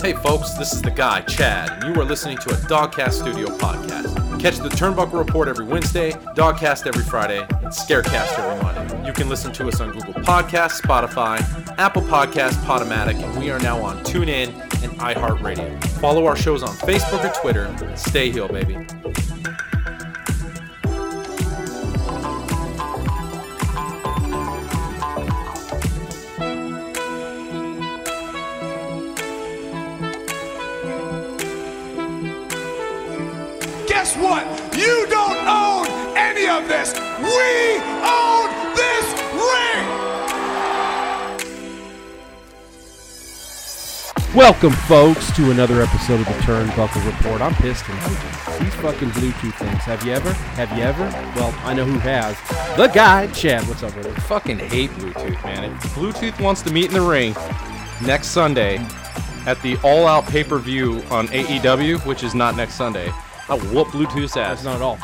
Hey folks, this is the guy, Chad, and you are listening to a Dogcast Studio podcast. Catch the Turnbuckle Report every Wednesday, Dogcast every Friday, and Scarecast every Monday. You can listen to us on Google Podcasts, Spotify, Apple Podcasts, Podomatic, and we are now on TuneIn and iHeartRadio. Follow our shows on Facebook or Twitter. Stay healed, baby. Welcome, folks, to another episode of the Turnbuckle Report. I'm pissed. These fucking Bluetooth things. Have you ever? Have you ever? Well, I know who has. The guy, Chad. What's up, brother? fucking hate Bluetooth, man. If Bluetooth wants to meet in the ring next Sunday at the All Out pay per view on AEW, which is not next Sunday, I'll whoop Bluetooth's ass. That's not at all.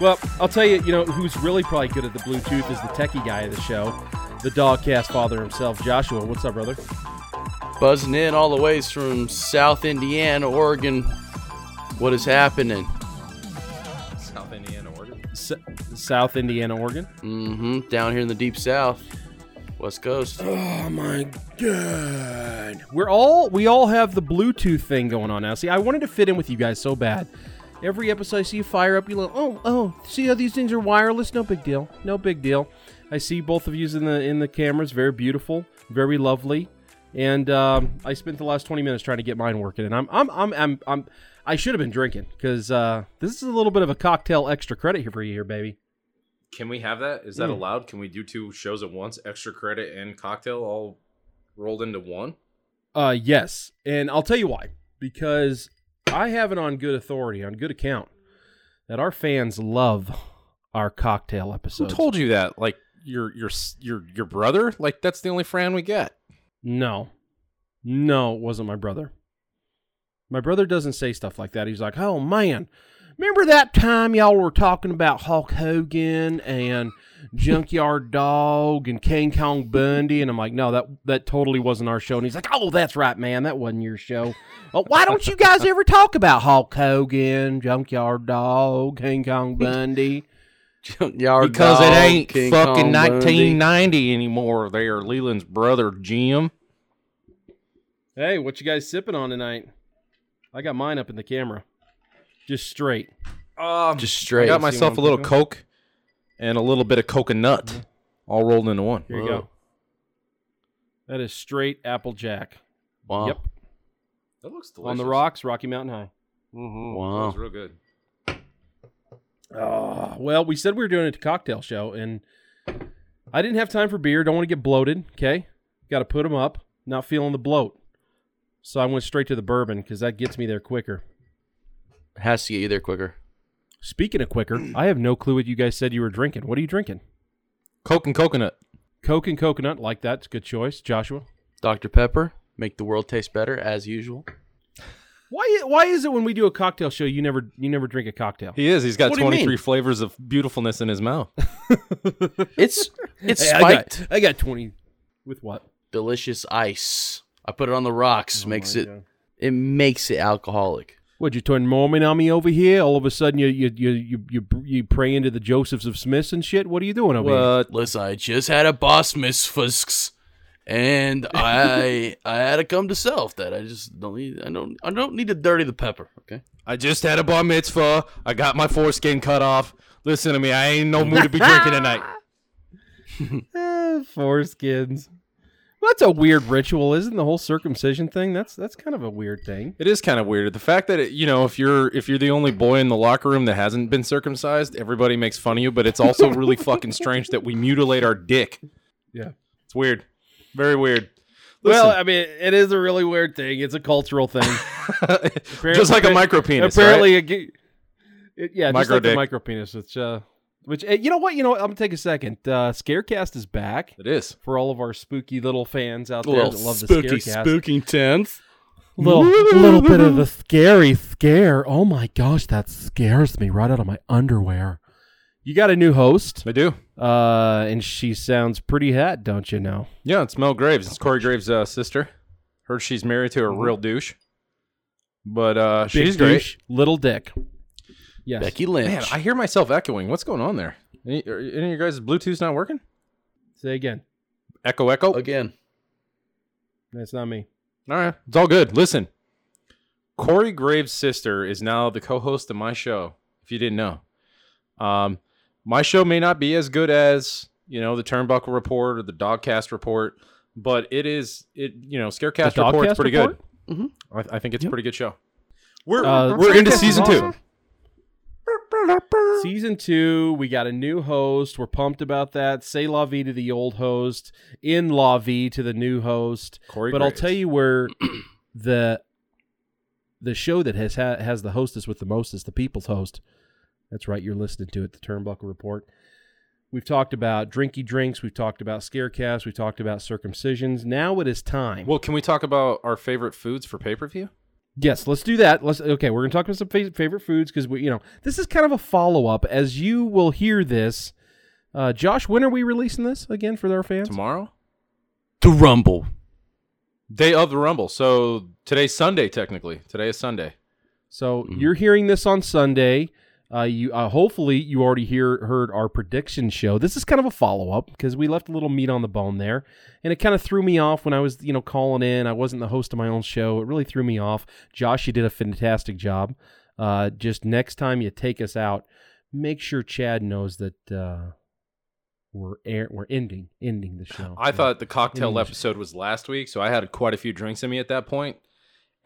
Well, I'll tell you, you know, who's really probably good at the Bluetooth is the techie guy of the show, the Dogcast father himself, Joshua. What's up, brother? Buzzing in all the ways from South Indiana, Oregon. What is happening? South Indiana, Oregon. S- South Indiana, Oregon. Mm-hmm. Down here in the deep south, West Coast. Oh my god. We're all we all have the Bluetooth thing going on now. See, I wanted to fit in with you guys so bad. Every episode I see you fire up, you like, oh, oh, see how these things are wireless? No big deal. No big deal. I see both of you in the in the cameras, very beautiful, very lovely. And um, I spent the last 20 minutes trying to get mine working, and I'm I'm I'm I'm, I'm I should have been drinking because uh, this is a little bit of a cocktail extra credit here for you here, baby. Can we have that? Is that allowed? Can we do two shows at once? Extra credit and cocktail all rolled into one? Uh, yes, and I'll tell you why. Because I have it on good authority, on good account, that our fans love our cocktail episode. Who told you that? Like your your your your brother? Like that's the only fan we get. No, no, it wasn't my brother. My brother doesn't say stuff like that. He's like, "Oh man, remember that time y'all were talking about Hulk Hogan and Junkyard Dog and King Kong Bundy?" And I'm like, "No, that that totally wasn't our show." And he's like, "Oh, that's right, man, that wasn't your show. Oh, why don't you guys ever talk about Hulk Hogan, Junkyard Dog, King Kong Bundy?" Yard Because dog, it ain't King fucking Kong Bundy. 1990 anymore. There, Leland's brother Jim. Hey, what you guys sipping on tonight? I got mine up in the camera, just straight. Um, Just straight. I got myself a little thinking? Coke and a little bit of coconut, all rolled into one. Here you go. That is straight Applejack. Wow. Yep. That looks delicious. On the rocks, Rocky Mountain High. Wow. It's real good. Oh, well, we said we were doing a cocktail show, and I didn't have time for beer. Don't want to get bloated. Okay, got to put them up. Not feeling the bloat, so I went straight to the bourbon because that gets me there quicker. Has to get you there quicker. Speaking of quicker, I have no clue what you guys said you were drinking. What are you drinking? Coke and coconut. Coke and coconut, like that. It's a good choice, Joshua. Dr. Pepper, make the world taste better as usual. Why? Why is it when we do a cocktail show, you never you never drink a cocktail? He is. He's got What do you 23 flavors of beautifulness in his mouth. It's it's Hey, I spiked got, I got twenty. With what? delicious ice. I put it on the rocks. Oh makes it God. it makes it alcoholic. Would you turn Mormon on me over here? All of a sudden, you you you you you, you pray into the Josephs of Smiths and shit. What are you doing over here? What? Listen, I just had a bar mitzvahs, and I I had to come to self that I just don't need I don't I don't need to dirty the pepper. Okay. I just had a bar mitzvah. I got my foreskin cut off. Listen to me. I ain't no mood to be drinking tonight. Eh, foreskins. Well, that's a weird ritual, isn't the whole circumcision thing? That's that's kind of a weird thing. It is kind of weird. The fact that it, you know, if you're if you're the only boy in the locker room that hasn't been circumcised, everybody makes fun of you. But it's also really fucking strange that we mutilate our dick. Yeah. It's weird. Very weird. Well, I mean, it is a really weird thing. It's a cultural thing. just like a micro penis. Apparently, right? it, ge- it- yeah, just like the dick. micro penis. Which, uh, which uh, you know what? You know what? I'm gonna take a second. Uh, Scarecast is back it is. for all of our spooky little fans out there that love the spooky, Scarecast. spooky tense. little little bit of the scary scare. Oh my gosh, that scares me right out of my underwear. You got a new host, I do. Uh, and she sounds pretty hot, don't you know? Yeah, it's Mel Graves. It's Corey Graves' uh, sister. Heard she's married to a real douche. but uh, Big she's great. little dick. Yes. Becky Lynch. Man, I hear myself echoing. What's going on there? Any, are any of your guys' Bluetooth's not working? Say again. Echo, echo. Again. That's not me. All right, it's all good. Listen, Corey Graves' sister is now the co-host of my show. If you didn't know, um, my show may not be as good as you know the Turnbuckle Report or the Dogcast Report, but it is it you know Scarecast The Report's pretty Report? good. I, I think it's a pretty good show. We're Uh, we're into season awesome. two. Season two, we got a new host. We're pumped about that. Say la vie to the old host, in la vie to the new host. Corey but I'll tell you where the the show that has ha- has the hostess with the most is the people's host. That's right, you're listening to it, the Turnbuckle Report. We've talked about drinky drinks. We've talked about scarecast. We've talked about circumcisions. Now it is time. Well, can we talk about our favorite foods for pay per view? Yes, let's do that. Let's okay. We're gonna talk about some fa- favorite foods because we, you know, this is kind of a follow up. As you will hear this, uh, Josh, when are we releasing this again for our fans? Tomorrow, The Rumble. day of the Rumble. So today's Sunday, technically. Today is Sunday. So you're hearing this on Sunday. Uh, you uh, hopefully you already hear heard our prediction show. This is kind of a follow up because we left a little meat on the bone there, and it kind of threw me off when I was you know calling in. I wasn't the host of my own show. It really threw me off. Josh, you did a fantastic job. Uh, just next time you take us out, make sure Chad knows that uh, we're air, we're ending ending the show. I thought the cocktail English. episode was last week, so I had quite a few drinks in me at that point,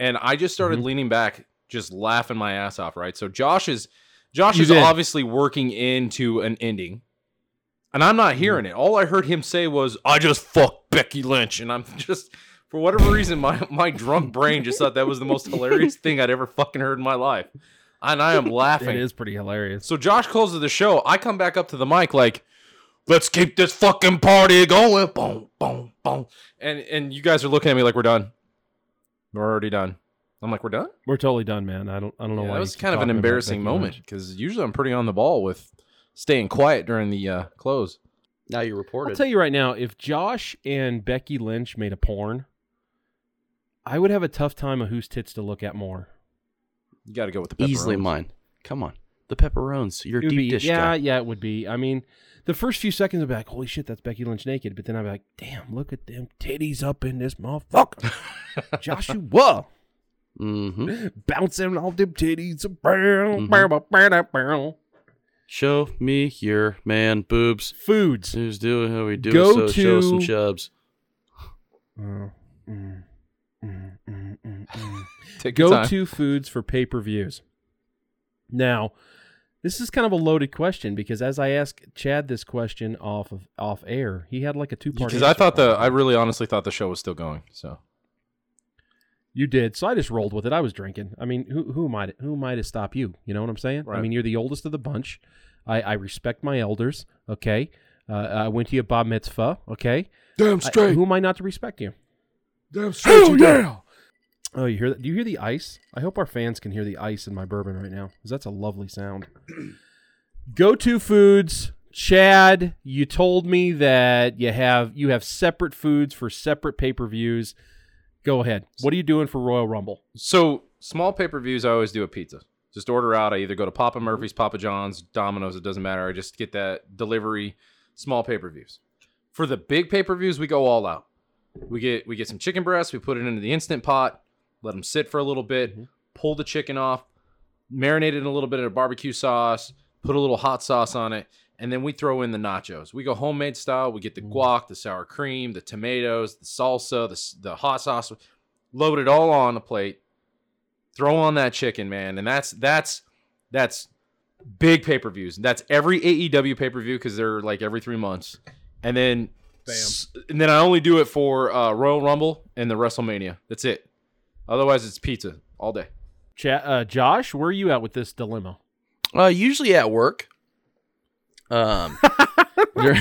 and I just started Mhm. leaning back, just laughing my ass off. Right, so Josh is Josh You is did. obviously working into an ending, and I'm not hearing it. All I heard him say was, "I just fucked Becky Lynch," and I'm just for whatever reason, my my drunk brain just thought that was the most hilarious thing I'd ever fucking heard in my life, and I am laughing. it is pretty hilarious. So Josh closes the show. I come back up to the mic like, let's keep this fucking party going. Boom, boom, boom. And and you guys are looking at me like we're done. We're already done. I'm like, we're done? We're totally done, man. I don't I don't know Yeah, why that was kind of an embarrassing moment because usually I'm pretty on the ball with staying quiet during the uh, close. Now you reported. I'll tell you right now, if Josh and Becky Lynch made a porn, I would have a tough time of whose tits to look at more. You got to go with the pepperonis. Easily mine. Come on. The pepperones. You're a deep be, dish yeah, guy. yeah, it would be. I mean, the first few seconds I'd be like, "Holy shit, that's Becky Lynch naked," but then I'd be like, "Damn, look at them titties up in this motherfucker, Joshua, Mm-hmm. bouncing off them titties around." Mhm. bow. Show me your man boobs. Foods. Who's doing how we do Go so show some to- chubs. Oh, mm, mm, mm. Take your go time. to foods for pay per views. Now, this is kind of a loaded question because as I asked Chad this question off of off air, he had like a two part. because I thought the I really honestly thought the show was still going. So you did, so I just rolled with it. I was drinking. I mean, who who am I to, who am I to stop you? You know what I'm saying? I mean, you're the oldest of the bunch. I, I respect my elders. Okay, uh, I went to your bar mitzvah. Okay, Damn I- who am I not to respect you? Damn straight. you did. Oh, you hear that? Do you hear the ice? I hope our fans can hear the ice in my bourbon right now, because that's a lovely sound. Go to foods, Chad. You told me that you have you have separate foods for separate pay per views. Go ahead. What are you doing for Royal Rumble? So small pay per views, I always do a pizza. Just order out. I either go to Papa Murphy's, Papa John's, Domino's. It doesn't matter. I just get that delivery. Small pay per views. For the big pay per views, we go all out. We get we get some chicken breasts. We put it into the instant pot. Let them sit for a little bit. Mm-hmm. Pull the chicken off. Marinate it in a little bit of barbecue sauce. Put a little hot sauce on it, and then we throw in the nachos. We go homemade style. We get the guac, the sour cream, the tomatoes, the salsa, the the hot sauce. Load it all on a plate throw on that chicken, man, and that's that's that's big pay per views. That's every AEW pay per view because they're like every three months, and then s- and then I only do it for uh, Royal Rumble and the WrestleMania. That's it. Otherwise, it's pizza all day. Cha- uh, Josh, where are you at with this dilemma? Uh, usually at work. Um, you're-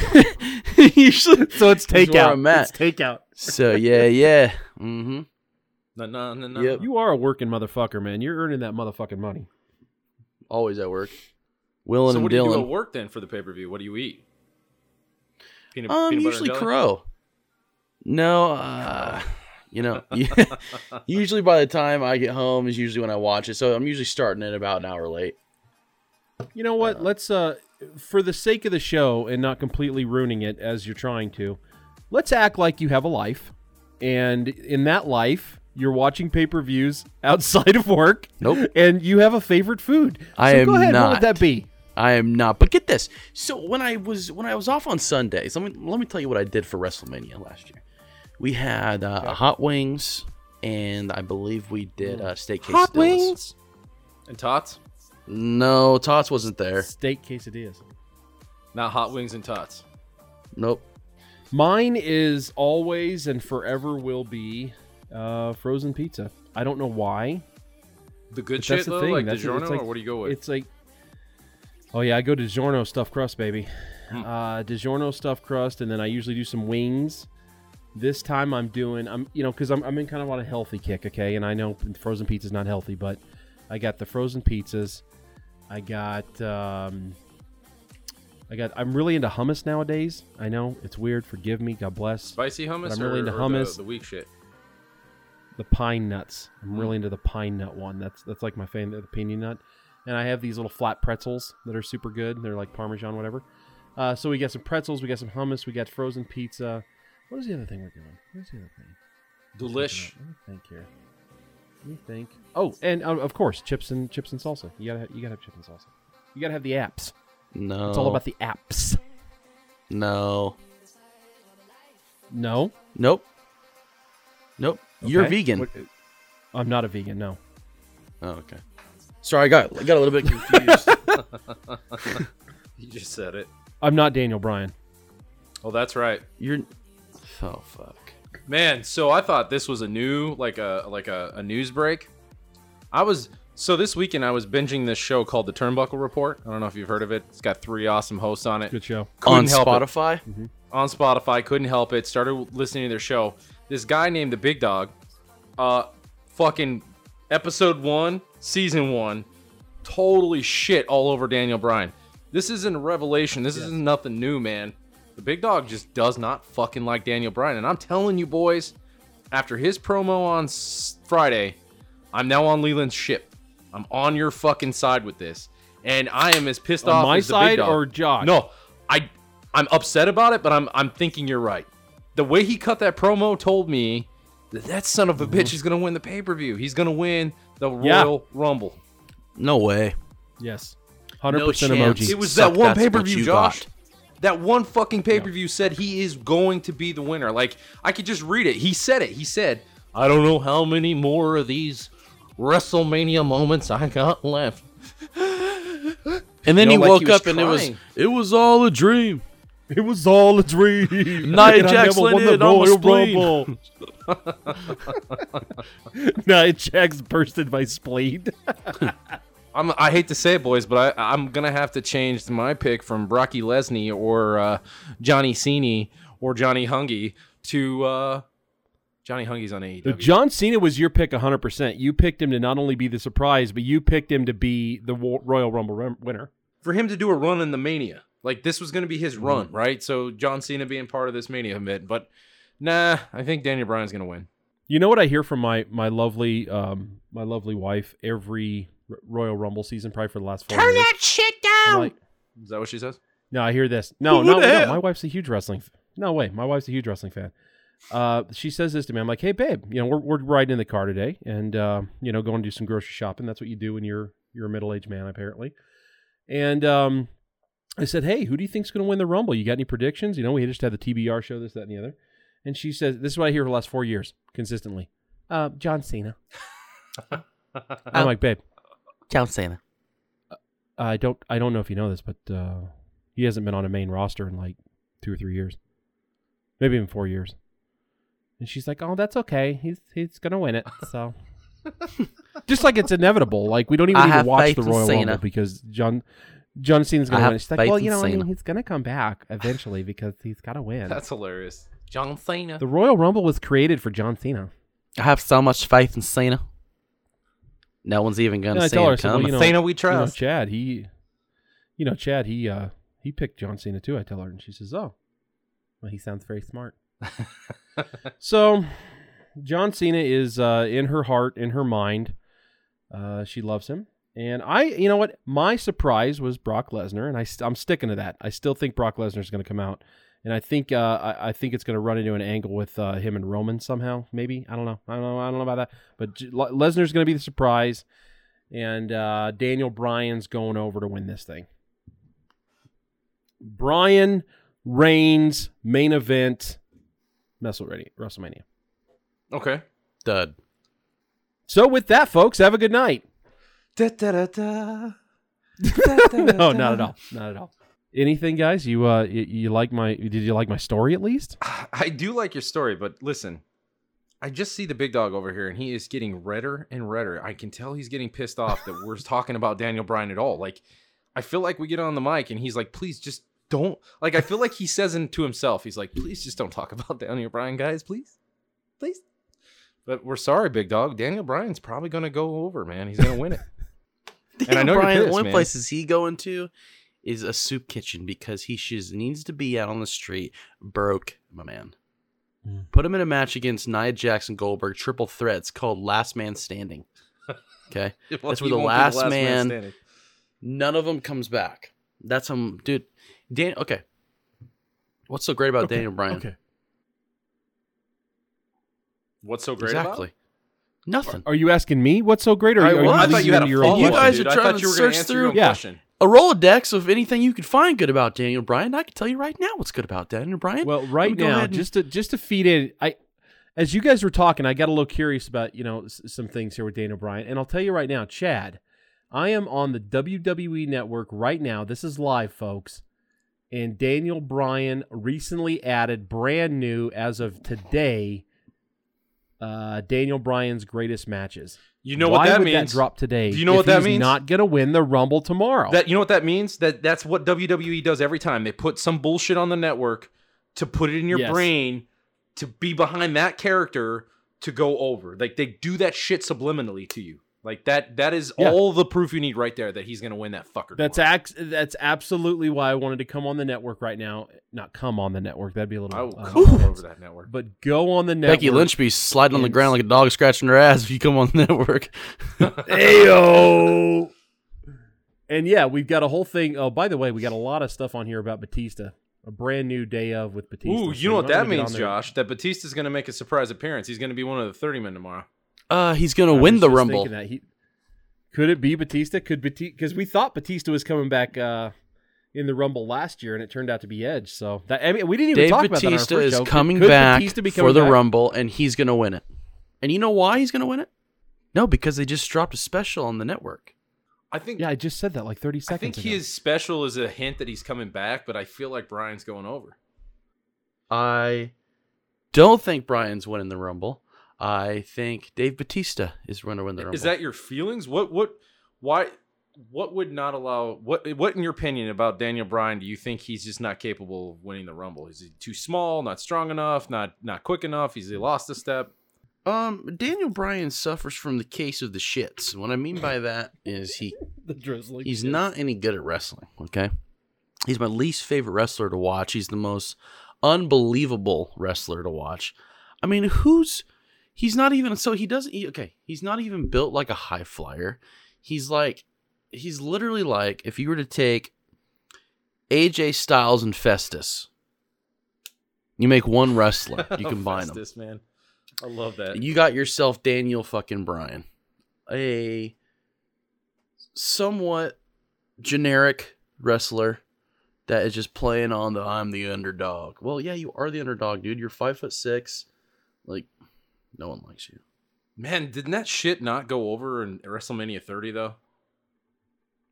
usually. So it's This is where I'm at. It's takeout. So yeah, yeah. Mm-hmm. No, no, no, no. Yep. You are a working motherfucker, man. You're earning that motherfucking money. Always at work. Willing So and what do you do Dylan. at work then for the pay per view? What do you eat? Peanut, Um, peanut usually crow. No, uh, You know, usually by the time I get home is usually when I watch it. So I'm usually starting it about an hour late. You know what? Let's uh for the sake of the show and not completely ruining it as you're trying to, let's act like you have a life. And in that life, you're watching pay-per-views outside of work. Nope. And you have a favorite food. I so am go ahead, what not. would that be? I am not. But get this. So when I was when I was off on Sundays, let me let me tell you what I did for WrestleMania last year. We had uh, hot wings, and I believe we did uh, steak quesadillas. Hot wings. And tots? No, Tots wasn't there. Steak quesadillas. Not hot wings and tots. Nope. Mine is always and forever will be uh, frozen pizza. I don't know why. The good shit that's the though, thing. like That's- DiGiorno, it's like- or what do you go with? It's like, oh yeah, I go to DiGiorno stuffed crust, baby. Hmm. Uh, DiGiorno stuffed crust, and then I usually do some wings. This time I'm doing, I'm you know, because I'm I'm in kind of on a healthy kick, okay, and I know frozen pizza's not healthy, but I got the frozen pizzas. I got, um, I got. I'm really into hummus nowadays. I know it's weird. Forgive me. God bless. Spicy hummus I'm really or, into or hummus. The, the weak shit? the pine nuts. I'm Hmm. really into the pine nut one. That's that's like my favorite, the pinion nut. And I have these little flat pretzels that are super good. They're like Parmesan, whatever. Uh, so we got some pretzels, we got some hummus, we got frozen pizza. What is the other thing we're doing? What's the other thing? Delish. Let me think here. Let me think. Oh, and uh, of course, chips and chips and salsa. You gotta have, you gotta have chips and salsa. You gotta have the apps. No. It's all about the apps. No. No, Nope. Nope. You're vegan. What- I'm not a vegan. No. Oh, okay. Sorry, I got I got a little bit confused. You just said it. I'm not Daniel Bryan. Oh, that's right. You're. Oh fuck. Man, so I thought this was a new like a like a, a news break. I was so this weekend I was binging this show called The Turnbuckle Report. I don't know if you've heard of it. It's got three awesome hosts on it. Good show. Couldn't On help it. Spotify. on Spotify. Couldn't help it. Started listening to their show. This guy named the Big Dog, uh, fucking episode one, season one, totally shit all over Daniel Bryan. This isn't a revelation. This isn't nothing new, man. The Big Dog just does not fucking like Daniel Bryan, and I'm telling you, boys, after his promo on s- Friday, I'm now on Leland's ship. I'm on your fucking side with this, and I am as pissed On off my as the Big side Dog. or Josh? No, I I'm upset about it, but I'm I'm thinking you're right. The way he cut that promo told me that that son of a mm-hmm. bitch is gonna win the pay per view. He's gonna win the Yeah. Royal Rumble. No way. Yes. Hundred No percent chance. emoji. It was Suck, that one that's pay per what view, you Josh. got. That one fucking pay per view said he is going to be the winner. Like I could just read it. He said it. He said, "I don't know how many more of these WrestleMania moments I got left." And then You he like woke he was up and it was it was all a dream. It was all a dream. Nia And I Jax won landed the on my Royal spleen. Rumble. Nia Jax bursted my spleen. I'm, I hate to say it, boys, but I, I'm gonna have to change my pick from Brocky Lesney or uh, Johnny Cena or Johnny Hungy to uh, Johnny Hungy's on AEW. John Cena was your pick 100%. You picked him to not only be the surprise, but you picked him to be the Royal Rumble rum- winner. For him to do a run in the Mania, like this was gonna be his run, Mm-hmm. right? So John Cena being part of this Mania event, but nah, I think Daniel Bryan's gonna win. You know what I hear from my my lovely um my lovely wife every R- Royal Rumble season, probably for the last four Turn years. that shit down. like, Is that what she says? No, I hear this. No, Who no, the no. hell? My wife's a huge wrestling. F- no way. My wife's a huge wrestling fan. Uh, she says this to me. I'm like, hey, babe, you know, we're, we're riding in the car today, and uh, you know, going to do some grocery shopping. That's what you do when you're you're a middle aged man, apparently. And um, I said, hey, who do you think's going to win the Rumble? You got any predictions? You know, we just had the TBR show, this, that, and the other. And she says, this is what I hear for the last four years consistently. Uh, John Cena. I'm like, babe, John Cena. I don't I don't know if you know this, but uh, he hasn't been on a main roster in like two or three years, maybe even four years. And she's like, "Oh, that's okay. He's he's gonna win it." So, just like it's inevitable. Like we don't even I need to watch the Royal Cena. Rumble because John John Cena's gonna have win. She's like, "Well, you know, I mean, he's gonna come back eventually because he's gotta win." That's hilarious. John Cena. the Royal Rumble was created for John Cena. I have so much faith in Cena. No one's even gonna Yeah, I see tell her, him I said, well, you know, Cena we you know, trust. Chad, he, you know, Chad, he, uh, he picked John Cena too. I tell her, and she says, "Oh, well, he sounds very smart." so, John Cena is uh, in her heart, in her mind. Uh, she loves him. And I, you know what? My surprise was Brock Lesnar, and I, I'm sticking to that. I still think Brock Lesnar is going to come out, and I think uh, I, I think it's going to run into an angle with uh, him and Roman somehow. Maybe I don't know. I don't know. I don't know about that. But J- Le- Lesnar's going to be the surprise, and uh, Daniel Bryan's going over to win this thing. Bryan Reigns main event, WrestleMania. WrestleMania. Okay. Dud. So with that, folks, have a good night. Da, da, da. no, not at all. Not at all. Anything, guys? You uh, you, you like my? Did you like my story at least? I do like your story, but listen, I just see the big dog over here, and he is getting redder and redder. I can tell he's getting pissed off that we're talking about Daniel Bryan at all. Like, I feel like we get on the mic, and he's like, "Please, just don't." Like, I feel like he says it to himself. He's like, "Please, just don't talk about Daniel Bryan, guys. Please, please." But we're sorry, big dog. Daniel Bryan's probably gonna go over, man. He's gonna win it. And I know you're Brian, pissed, one man. places he going to is a soup kitchen because he should, needs to be out on the street broke, my man. Hmm. Put him in a match against Nia Jackson Goldberg, triple threats called Last Man Standing. Okay, Well, That's where the won't be last man- standing. none of them comes back. That's um, dude. Dan, okay. What's so great about Daniel Bryan? Okay. What's so great about? exactly. Nothing. Are you asking me what's so great, or I are you, I thought you had a your own You guys dude. are trying to you were gonna search answer your own through- Yeah. question. A Rolodex of anything you could find good about Daniel Bryan. I can tell you right now what's good about Daniel Bryan. Well, right now, and- just to just to feed in, I as you guys were talking, I got a little curious about you know s- some things here with Daniel Bryan, and I'll tell you right now, Chad, I am on the WWE Network right now. This is live, folks, and Daniel Bryan recently added, brand new as of today, uh, Daniel Bryan's greatest matches. You know Why what that would means? That drop today. Do you know what that he's means? Not gonna win the Rumble tomorrow. That you know what that means? That that's what WWE does every time. They put some bullshit on the network to put it in your Yes. brain to be behind that character to go over. Like they do that shit subliminally to you. Like that that is Yeah. all the proof you need right there that he's gonna win that fucker. That's tomorrow. ax- that's absolutely why I wanted to come on the network right now. Not come on the network. That'd be a little. I will uh, come all over that network. But go on the network. Becky Lynch be sliding on the ground like a dog scratching her ass if you come on the network. Ayo. And yeah, we've got a whole thing. Oh, by the way, we got a lot of stuff on here about Batista. A brand new day of with Batista. Ooh, So you know what that means. Josh? That Batista's gonna make a surprise appearance. He's gonna be one of the thirty men tomorrow. Uh, he's gonna I win was the just Rumble. thinking That. He, could it be Batista? Could Batista? Because we thought Batista was coming back uh, in the Rumble last year, and it turned out to be Edge. So that I mean, we didn't even Dave talk about that on Batista is show. coming Could back Batista be for the back? Rumble, and he's gonna win it. And you know why he's gonna win it? No, because they just dropped a special on the network. I think Yeah, I just said that like thirty seconds. I think ago. his special is a hint that he's coming back, but I feel like Bryan's going over. I don't think Bryan's winning the Rumble. I think Dave Batista is going to win the Rumble. Is that your feelings? What what why what would not allow what what in your opinion about Daniel Bryan do you think he's just not capable of winning the Rumble? Is he too small, not strong enough, not not quick enough? He's he lost a step? Um, Daniel Bryan suffers from the case of the shits. What I mean by that is he the drizzling. he's not any good at wrestling. Okay, he's my least favorite wrestler to watch. He's the most unbelievable wrestler to watch. I mean, who's he's not even so he doesn't he, okay. He's not even built like a high flyer. He's like he's literally like if you were to take AJ Styles and Festus, you make one wrestler. You combine them. Festus, man. I love that. You got yourself Daniel fucking Bryan, a somewhat generic wrestler that is just playing on the I'm the underdog. Well, yeah, you are the underdog, dude. You're five foot six. Like, no one likes you. Man, didn't that shit not go over in WrestleMania 30 though?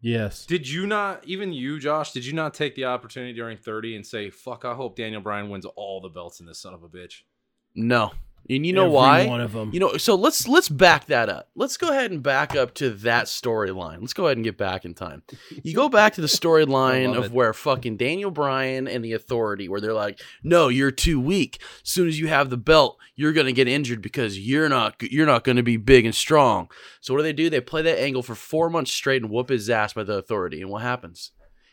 Yes. Did you not even you, Josh, did you not take the opportunity during 30 and say, fuck, I hope Daniel Bryan wins all the belts in this son of a bitch? No, and you know Every why? One of them. You know, so let's let's back that up. Let's go ahead and back up to that storyline. Let's go ahead and get back in time. You go back to the storyline of it. where fucking Daniel Bryan and the Authority, where they're like, "No, you're too weak. As soon as you have the belt, you're gonna get injured because you're not you're not gonna be big and strong." So what do they do? They play that angle for four months straight and whoop his ass by the Authority. And what happens?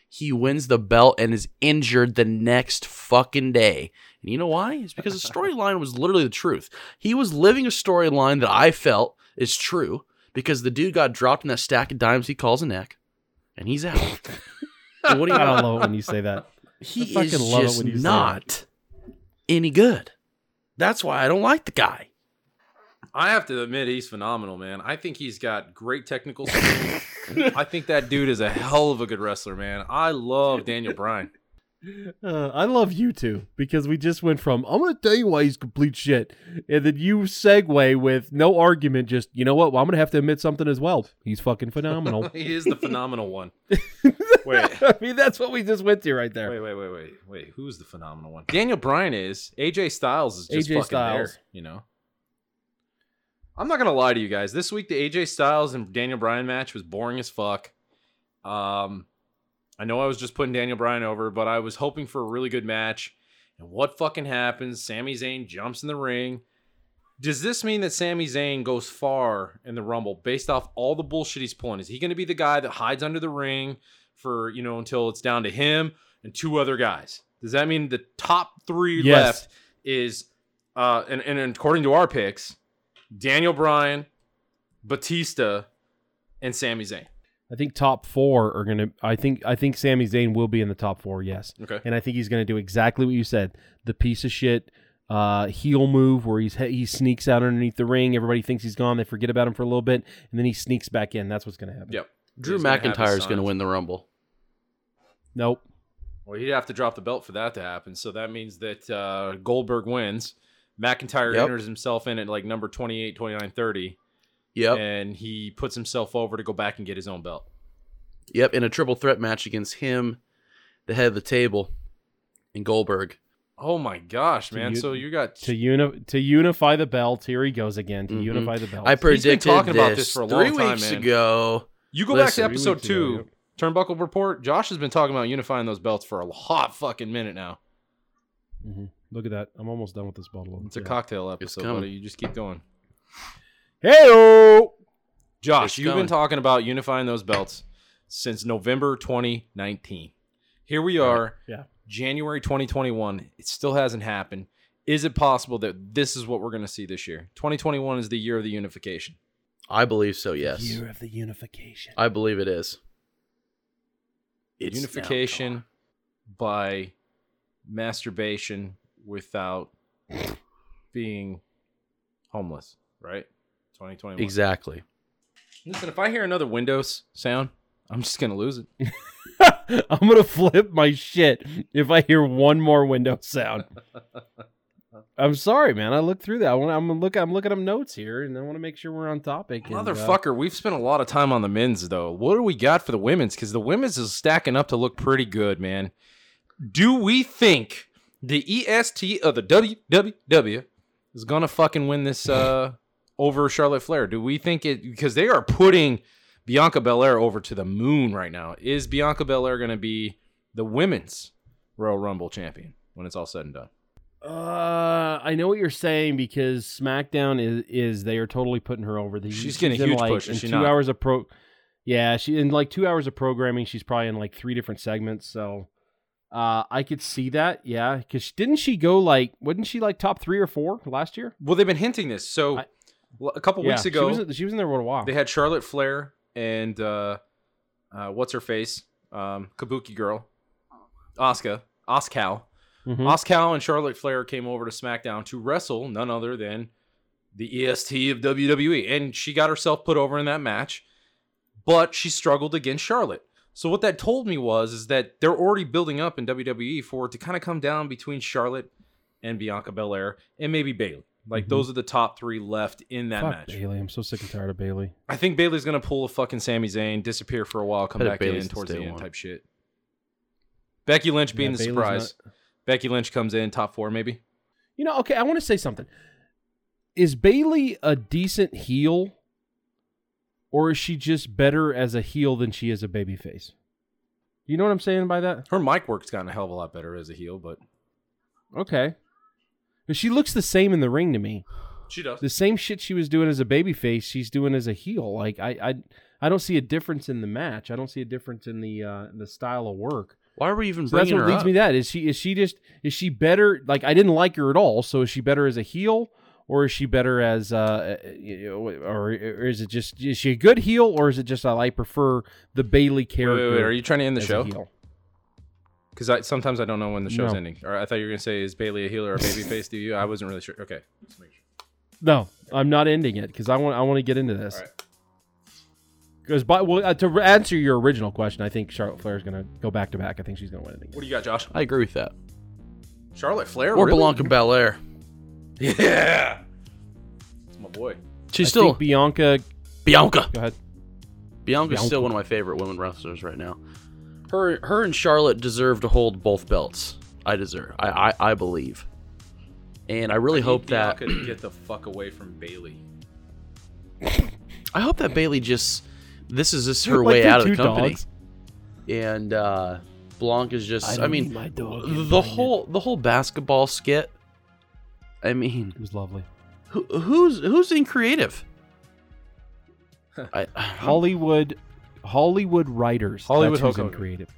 He wins the belt and is injured the next fucking day. And you know why? It's because the storyline was literally the truth. He was living a storyline that I felt is true because the dude got dropped in that stack of dimes he calls a neck, and he's out. What do you I love it when you say that. he I fucking is love it just when you say that. not any good. That's why I don't like the guy. I have to admit he's phenomenal, man. I think he's got great technical skills. I think that dude is a hell of a good wrestler, man. I love Daniel Bryan. Uh, I love you two because we just went from I'm going to tell you why he's complete shit, and then you segue with no argument. Just you know what? Well, I'm going to have to admit something as well. He's fucking phenomenal. He is the phenomenal one. Wait, I mean, that's what we just went to right there. wait, wait, wait, wait, wait. Who's the phenomenal one? Daniel Bryan is. AJ Styles is just AJ fucking Styles. there. You know. I'm not gonna lie to you guys. This week, the AJ Styles and Daniel Bryan match was boring as fuck. Um, I know I was just putting Daniel Bryan over, but I was hoping for a really good match. And what fucking happens? Sami Zayn jumps in the ring. Does this mean that Sami Zayn goes far in the Rumble based off all the bullshit he's pulling? Is he going to be the guy that hides under the ring for, you know, until it's down to him and two other guys? Does that mean the top three Yes. left is, uh, and, and according to our picks, Daniel Bryan, Batista, and Sami Zayn? I think top four are gonna. I think I think Sami Zayn will be in the top four. Yes, Okay. and I think he's gonna do exactly what you said. The piece of shit uh, heel move where he's he sneaks out underneath the ring. Everybody thinks he's gone. They forget about him for a little bit, and then he sneaks back in. That's what's gonna happen. Yep. Drew He's gonna have his McIntyre is going to win the Rumble. Nope. Well, he'd have to drop the belt for that to happen. So that means that uh, Goldberg wins. McIntyre Yep. enters himself in at like number 28, 29, 30. Yep. And he puts himself over to go back and get his own belt. Yep. In a triple threat match against him, the head of the table, and Goldberg. Oh my gosh, man. you- so you got. To uni- to unify the belt. Here he goes again. To Mhm. unify the belt. I been predicted talking this about this for a three long time, weeks man. ago. you go back to episode weeks ago, two, yep. Turnbuckle Report. Josh has been talking about unifying those belts for a hot fucking minute now. Mhm. Look at that. I'm almost done with this bottle. It's a cocktail episode, coming. buddy. You just keep going. Hey, Josh, It's you've coming. been talking about unifying those belts since November 2019. Here we are, Yeah. January 2021. It still hasn't happened. Is it possible that this is what we're going to see this year? 2021 is the year of the unification. I believe so. Yes. Year of the unification. I believe it is. It's now unification gone. by masturbation without being homeless, right? 2021. Exactly. Listen, if I hear another Windows sound, I'm just going to lose it. I'm gonna flip my shit if I hear one more window sound. I'm sorry, man. I looked through that. I want. I'm gonna look. I'm looking at notes here, and I want to make sure we're on topic. and, uh, Motherfucker, we've spent a lot of time on the men's though. What do we got for the women's? Because the women's is stacking up to look pretty good, man. Do we think the EST of the WWW is gonna fucking win this uh, over Charlotte Flair? Do we think it because they are putting Bianca Belair over to the moon right now? Is Bianca Belair gonna be the women's Royal Rumble champion when it's all said and done? Uh, I know what you're saying because SmackDown is is they are totally putting her over. The, She's getting a huge like, push, In two not? hours of pro. Yeah, she in like two hours of programming. She's probably in like three different segments. So, uh, I could see that. Yeah, because didn't she go like? Wasn't she like top three or four last year? Well, they've been hinting this. So I- a couple yeah, weeks ago, she was, she was in there for a while. They had Charlotte Flair and uh, uh, what's her face, um, Kabuki girl, Asuka, Oskal. Mhm. Oskal and Charlotte Flair came over to SmackDown to wrestle none other than the EST of WWE, and she got herself put over in that match, but she struggled against Charlotte. So what that told me was is that they're already building up in WWE for it to kind of come down between Charlotte and Bianca Belair and maybe Bayley. Like Mhm. those are the top three left in that Fuck match. Bayley. I'm so sick and tired of Bayley. I think Bayley's gonna pull a fucking Sami Zayn, disappear for a while, come back Bayley's in towards the end one. type shit. Becky Lynch being Yeah, the Bayley's surprise. not- Becky Lynch comes in top four, maybe. You know, okay, I want to say something. Is Bayley a decent heel, or is she just better as a heel than she is a babyface? You know what I'm saying by that? Her mic work's gotten a hell of a lot better as a heel, but Okay. But she looks the same in the ring to me. she does. The same shit she was doing as a babyface, she's doing as a heel. Like I, I, I don't see a difference in the match. I don't see a difference in the uh, the style of work. Why are we even So that's what leads up? me to that. Is she is she just is she better? Like I didn't like her at all. So is she better as a heel, or is she better as uh, you know, or, or is it just is she a good heel, or is it just I prefer the Bayley character? wait, wait. Are you trying to end the show? Because I, sometimes I don't know when the show's No. ending. Or I thought you were gonna say is Bayley a heel or a babyface? Do you? I wasn't really sure. Okay. Let's make sure. No, I'm not ending it because I want I want to get into this. All right. Because by well, uh, to answer your original question, I think Charlotte Flair is going to go back to back. I think she's going to win it again. What do you got, Josh? I agree with that. Charlotte Flair Or really? Bianca Belair. Yeah. It's my boy. She's I still think Bianca. Bianca. Go ahead. Bianca's Bianca. still one of my favorite women wrestlers right now. Her, her and Charlotte deserve to hold both belts. I deserve. I, I, I believe. And I really hope that. Bianca to get the fuck away from Bayley. I hope that Bayley just. This is just her Like way out of the company. dogs. And uh, Blanc is just. I, don't mean, my dog the getting whole the whole basketball skit. I mean, It was lovely. who, who's who's in creative? I, Hollywood, Hollywood writers. Hollywood That's who's in creative.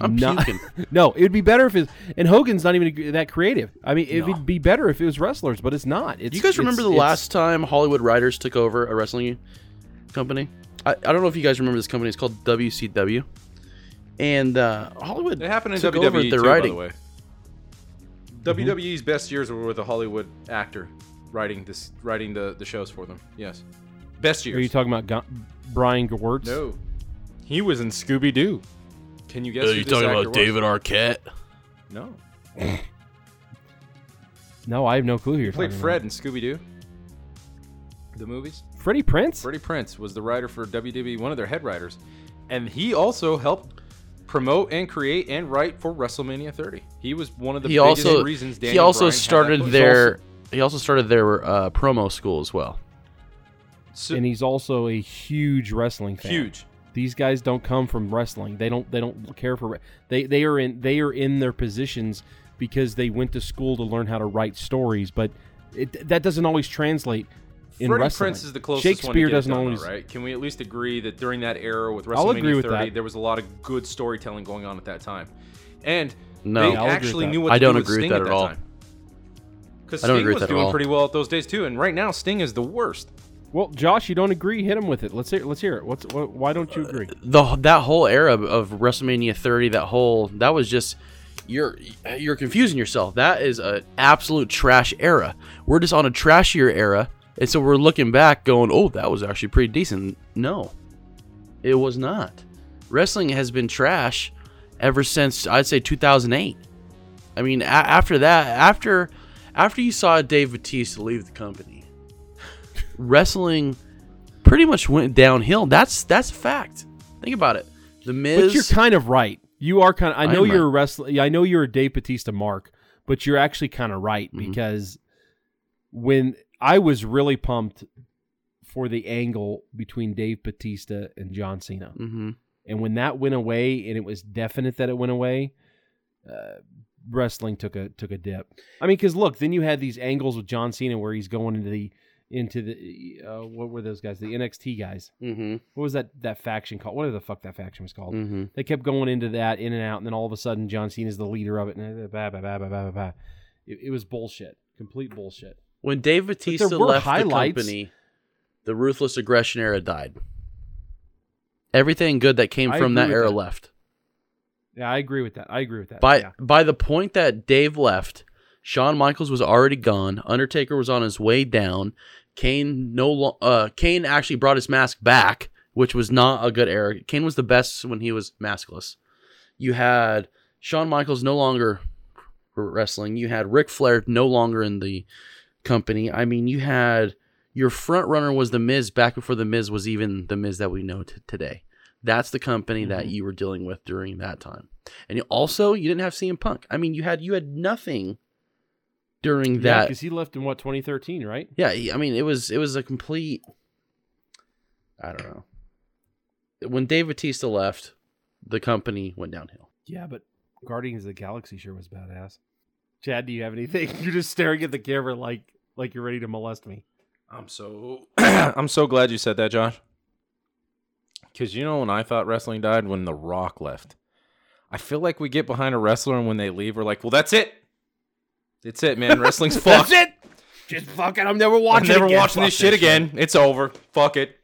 I'm Not- puking. No, it would be better if it. And Hogan's not even that creative. I mean, it No. would be better if it was wrestlers, but it's not. It's, you guys remember it's- the it's- last time Hollywood writers took over a wrestling company? I, I don't know if you guys remember this company. It's called WCW. And uh, Hollywood It happened in took WWE over too, their by writing. the way. Mm-hmm. WWE's best years were with a Hollywood actor writing this, writing the, the shows for them. Yes, best years. Are you talking about Go- Brian Gewirtz? no, he was in Scooby Doo. Can you guess? who this actor was? David Arquette? No, No, I have no clue here. you're he played talking Fred in Scooby Doo. The movies. Freddie Prinze. Freddie Prinze was the writer for WWE, one of their head writers, and he also helped promote and create and write for WrestleMania 30. He was one of the He biggest also reasons. Daniel he also Bryan had that started push. their he also started their uh, promo school as well. So- and he's also a huge wrestling fan. huge. These guys don't come from wrestling. They don't. They don't care for. They they are in. They are in their positions because they went to school to learn how to write stories. But it, that doesn't always translate in Freddie wrestling. Prinze is the closest one to Shakespeare get doesn't done, though, always. right? Can we at least agree that during that era with I'll WrestleMania agree with 30, that. there was a lot of good storytelling going on at that time, and No. they I'll actually knew that. what I to don't do with agree with Sting that at at all. Because Sting was with that at doing pretty well at those days too, and right now Sting is the worst. Well, Josh, you don't agree? Hit him with it. Let's hear. Let's hear it. What's? What, why don't you agree? Uh, the that whole era of WrestleMania 30, that whole that was just you're you're confusing yourself. That is an absolute trash era. We're just on a trashier era, and so we're looking back, going, "Oh, that was actually pretty decent." No, it was not. Wrestling has been trash ever since I'd say 2008. I mean, a- after that, after after you saw Dave Batista leave the company, wrestling pretty much went downhill. That's that's a fact. Think about it. The Miz. But you're kind of right. You are kind of. I know am you're a wrestler. I know you're a Dave Batista mark, but you're actually kind of right Mm-hmm. because when I was really pumped for the angle between Dave Batista and John Cena, hmm and when that went away, and it was definite that it went away, uh, wrestling took a took a dip. I mean, because look, then you had these angles with John Cena where he's going into the into the uh, what were those guys? The NXT guys. hmm What was that that faction called? Whatever the fuck that faction was called. hmm They kept going into that, in and out, and then all of a sudden, John Cena's the leader of it. And uh, bah, bah, bah, bah, bah, bah, bah. It, it was bullshit, complete bullshit. When Dave Batista left highlights. the company, the ruthless aggression era died. Everything good that came I from that era that. left. Yeah, I agree with that. I agree with that. By yeah. by the point that Dave left, Shawn Michaels was already gone. Undertaker was on his way down. Kane no uh Kane actually brought his mask back, which was not a good era. Kane was the best when he was maskless. You had Shawn Michaels no longer wrestling. You had Ric Flair no longer in the company. I mean, you had your front runner was the Miz back before the Miz was even the Miz that we know t- today. That's the company that mm-hmm. you were dealing with during that time. And you- also, you didn't have CM Punk. I mean, you had you had nothing during that. because he left in what 2013, right? Yeah, I mean, it was it was a complete. I don't know. When Dave Batista left, the company went downhill. Yeah, but Guardians of the Galaxy sure was badass. Chad, do you have anything? You're just staring at the camera like like you're ready to molest me. I'm so I'm so glad you said that, Josh. Because you know when I thought wrestling died when The Rock left. I feel like we get behind a wrestler and when they leave, we're like, well, that's it. That's it, man. Wrestling's fucked. That's it. Just fucking. I'm never I'm watching. never again. watching Fuck this shit this again. It's over. Fuck it.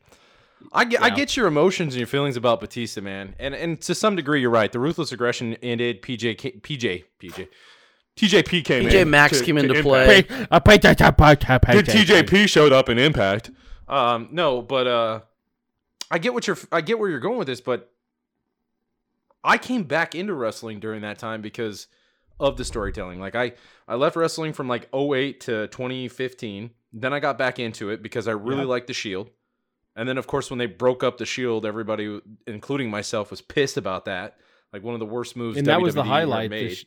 I get, I get your emotions and your feelings about Batista, man, and and to some degree, you're right. The ruthless aggression ended. PJ, PJ, PJ, TJP came in. PJ Maxx to- came into play. Pay- I paid that- that part, that part, Good. TJP showed up in Impact. Um, no, but uh, I get what you're. I get where you're going with this, but I came back into wrestling during that time because of the storytelling. Like I, I left wrestling from like 08 to 2015. Then I got back into it because I really Yeah. liked the Shield. And then of course when they broke up the Shield, everybody, including myself, was pissed about that. Like one of the worst moves. And that was the highlight. The, sh-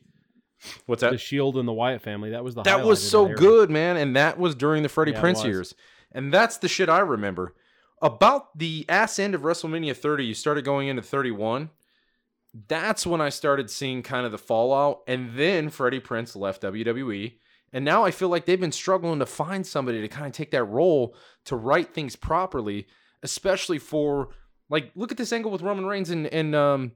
What's that? the Shield and the Wyatt family. That was the. that was so good, man. And that was during the Freddie Yeah, Prinze years. And that's the shit I remember. About the ass end of WrestleMania 30, you started going into 31. That's when I started seeing kind of the fallout. And then Freddie Prinze left WWE. And now I feel like they've been struggling to find somebody to kind of take that role to write things properly, especially for like look at this angle with Roman Reigns and and um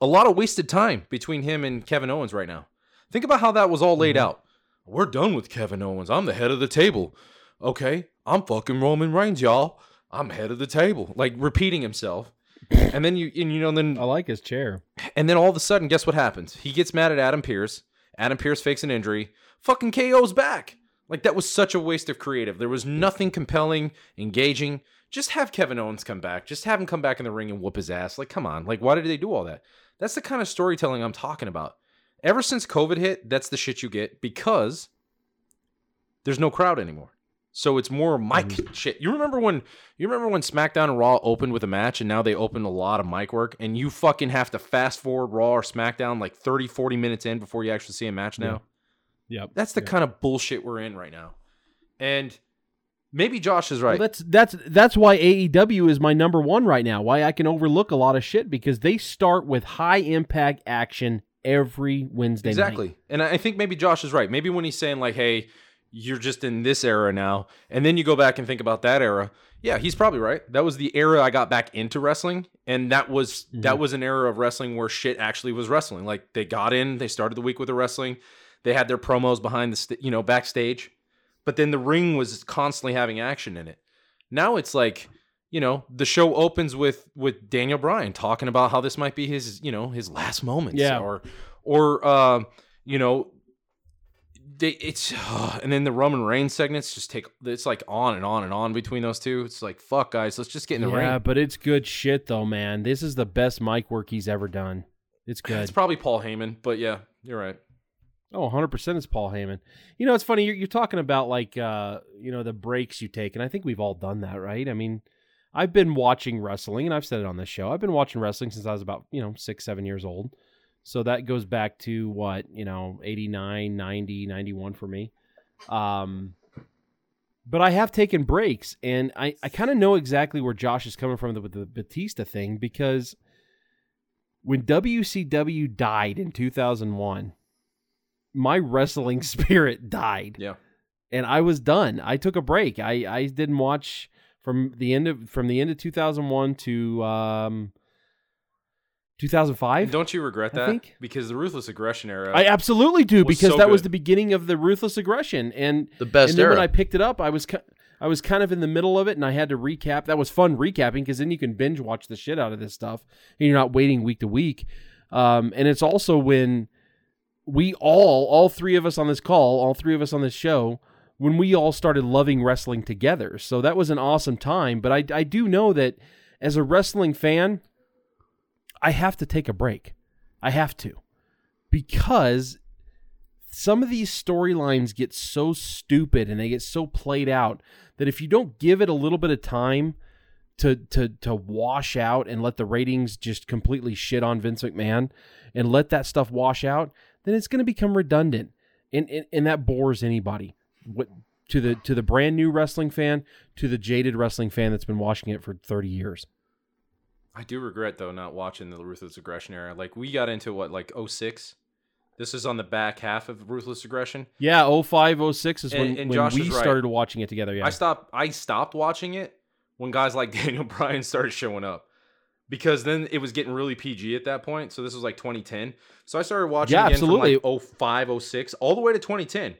a lot of wasted time between him and Kevin Owens right now. Think about how that was all laid mm-hmm. out. We're done with Kevin Owens. I'm the head of the table. Okay, I'm fucking Roman Reigns, y'all. I'm head of the table. Like repeating himself. And then you and you know then I like his chair. and then all of a sudden, guess what happens? He gets mad at Adam Pearce. Adam Pearce fakes an injury. Fucking KO's back. Like that was such a waste of creative. There was nothing compelling, engaging. Just have Kevin Owens come back. Just have him come back in the ring and whoop his ass. Like, come on. Like, why did they do all that? That's the kind of storytelling I'm talking about. Ever since COVID hit, that's the shit you get because there's no crowd anymore. So it's more mic mm-hmm. shit. You remember when you remember when SmackDown and Raw opened with a match and now they open a lot of mic work and you fucking have to fast forward Raw or SmackDown like 30 40 minutes in before you actually see a match now. Yep. That's the kind of bullshit we're in right now. And maybe Josh is right. Well, that's that's that's why AEW is my number one right now. Why I can overlook a lot of shit because they start with high impact action every Wednesday night. exactly. night. And I think maybe Josh is right. Maybe when he's saying like, "Hey, you're just in this era now," and then you go back and think about that era. Yeah, he's probably right. That was the era I got back into wrestling, and that was mm-hmm. that was an era of wrestling where shit actually was wrestling. Like they got in, they started the week with the wrestling, they had their promos behind the st- you know backstage, but then the ring was constantly having action in it. Now it's like you know the show opens with with Daniel Bryan talking about how this might be his you know his last moments Yeah. or or uh, you know they it's and then the Roman Reigns segments just take it's like on and on and on between those two. It's like fuck guys, let's just get in the Yeah, ring. Yeah, but it's good shit though, man. This is the best mic work he's ever done. It's good. It's probably Paul Heyman, but yeah, you're right. Oh, 100% it's Paul Heyman. You know, it's funny. You're, you're talking about, like, uh, you know, the breaks you take. And I think we've all done that, right? I mean, I've been watching wrestling, and I've said it on this show. I've been watching wrestling since I was about, you know, six, seven years old. So that goes back to what, you know, 89, 90, 91 for me. Um, but I have taken breaks, and I, I kind of know exactly where Josh is coming from with the Batista thing because when WCW died in 2001, my wrestling spirit died Yeah. and I was done. I took a break. I, I didn't watch from the end of from the end of 2001 to um 2005. Don't you regret I that? think- Because the ruthless aggression era. I absolutely do because so that was the beginning of the ruthless aggression and The best and then era. when I picked it up, I was I was kind of in the middle of it and I had to recap. That was fun recapping because then you can binge watch the shit out of this stuff and you're not waiting week to week. Um, and it's also when we all, all three of us on this call, all three of us on this show, when we all started loving wrestling together. So that was an awesome time. But I, I do know that as a wrestling fan, I have to take a break. I have to because some of these storylines get so stupid and they get so played out that if you don't give it a little bit of time to to to wash out and let the ratings just completely shit on Vince McMahon and let that stuff wash out, then it's going to become redundant, and, and and that bores anybody. What to the to the brand new wrestling fan, to the jaded wrestling fan that's been watching it for thirty years. I do regret though not watching the ruthless aggression era. Like we got into what like 06? This is on the back half of ruthless aggression. Yeah, 05, 06 is when, And- and when we right. started watching it together. Yeah, I stopped I stopped watching it when guys like Daniel Bryan started showing up. Because then it was getting really PG at that point. So this was like 2010. So I started watching Yeah, again absolutely. from like 05, 06, all the way to 2010.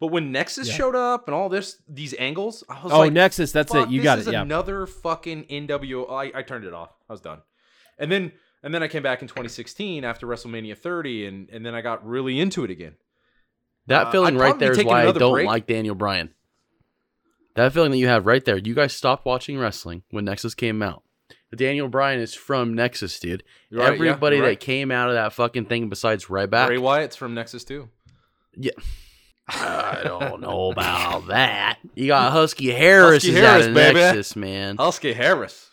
But when Nexus showed up and all this, these angles, I was Oh, like, "Oh, Nexus, that's it. You got is it. Yeah. Another fucking NWO. I, I turned it off. I was done. And then and then I came back in 2016 after WrestleMania 30, and and then I got really into it again. That Uh, feeling I'd right there is why I don't break. like Daniel Bryan. That feeling that you have right there. You guys stopped watching wrestling when Nexus came out. Daniel Bryan is from Nexus, dude. You're right, yeah, Everybody you're that right. came out of that fucking thing besides Ryback. Bray Wyatt's from Nexus too. Yeah. I don't know about that. You got Husky Harris Husky is Harris, out of baby. Nexus, man. Husky Harris.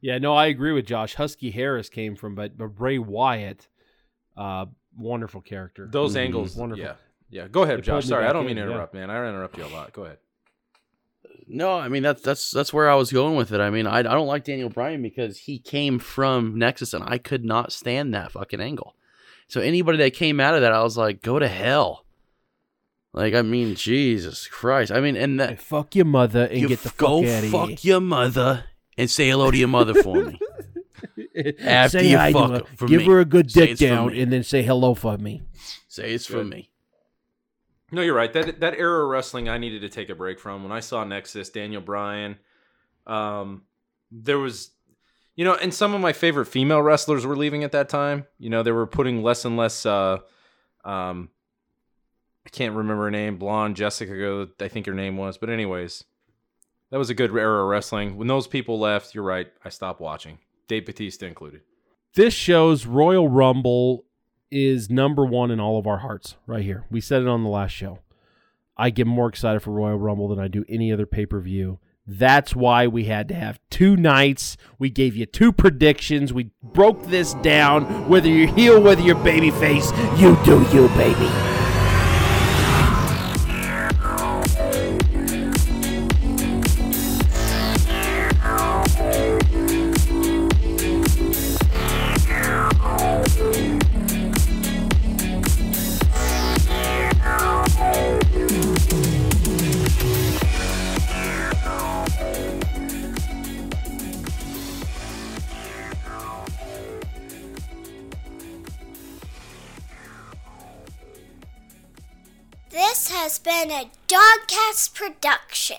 Yeah, no, I agree with Josh. Husky Harris came from, but, but Bray Wyatt, uh, wonderful character. Those Mhm. angles, Wonderful. Yeah, yeah. Go ahead, They Josh. Sorry, I don't mean to yeah. interrupt, man. I interrupt you a lot. Go ahead. No, I mean that's that's that's where I was going with it. I mean, I, I don't like Daniel Bryan because he came from Nexus and I could not stand that fucking angle. So anybody that came out of that, I was like, go to hell. Like, I mean, Jesus Christ. I mean, and Hey, that fuck your mother and you get the f- go fuck out of fuck here. your mother and say hello to your mother for me. After say you hi fuck her. her for Give me. her a good Say dick down and then say hello for me. Say it's for me. No, you're right. That that era of wrestling, I needed to take a break from. When I saw Nexus, Daniel Bryan, um, there was, you know, and some of my favorite female wrestlers were leaving at that time. You know, they were putting less and less. Uh, um, I can't remember her name. Blonde Jessica, I think her name was. But anyways, that was a good era of wrestling. When those people left, you're right. I stopped watching. Dave Batista included. This show's Royal Rumble is number one in all of our hearts right here. We said it on the last show. I get more excited for Royal Rumble than I do any other pay per view. That's why we had to have two nights. We gave you two predictions. We broke this down. Whether you're heel, whether you're babyface, you do you, baby. Been a Dogcast production.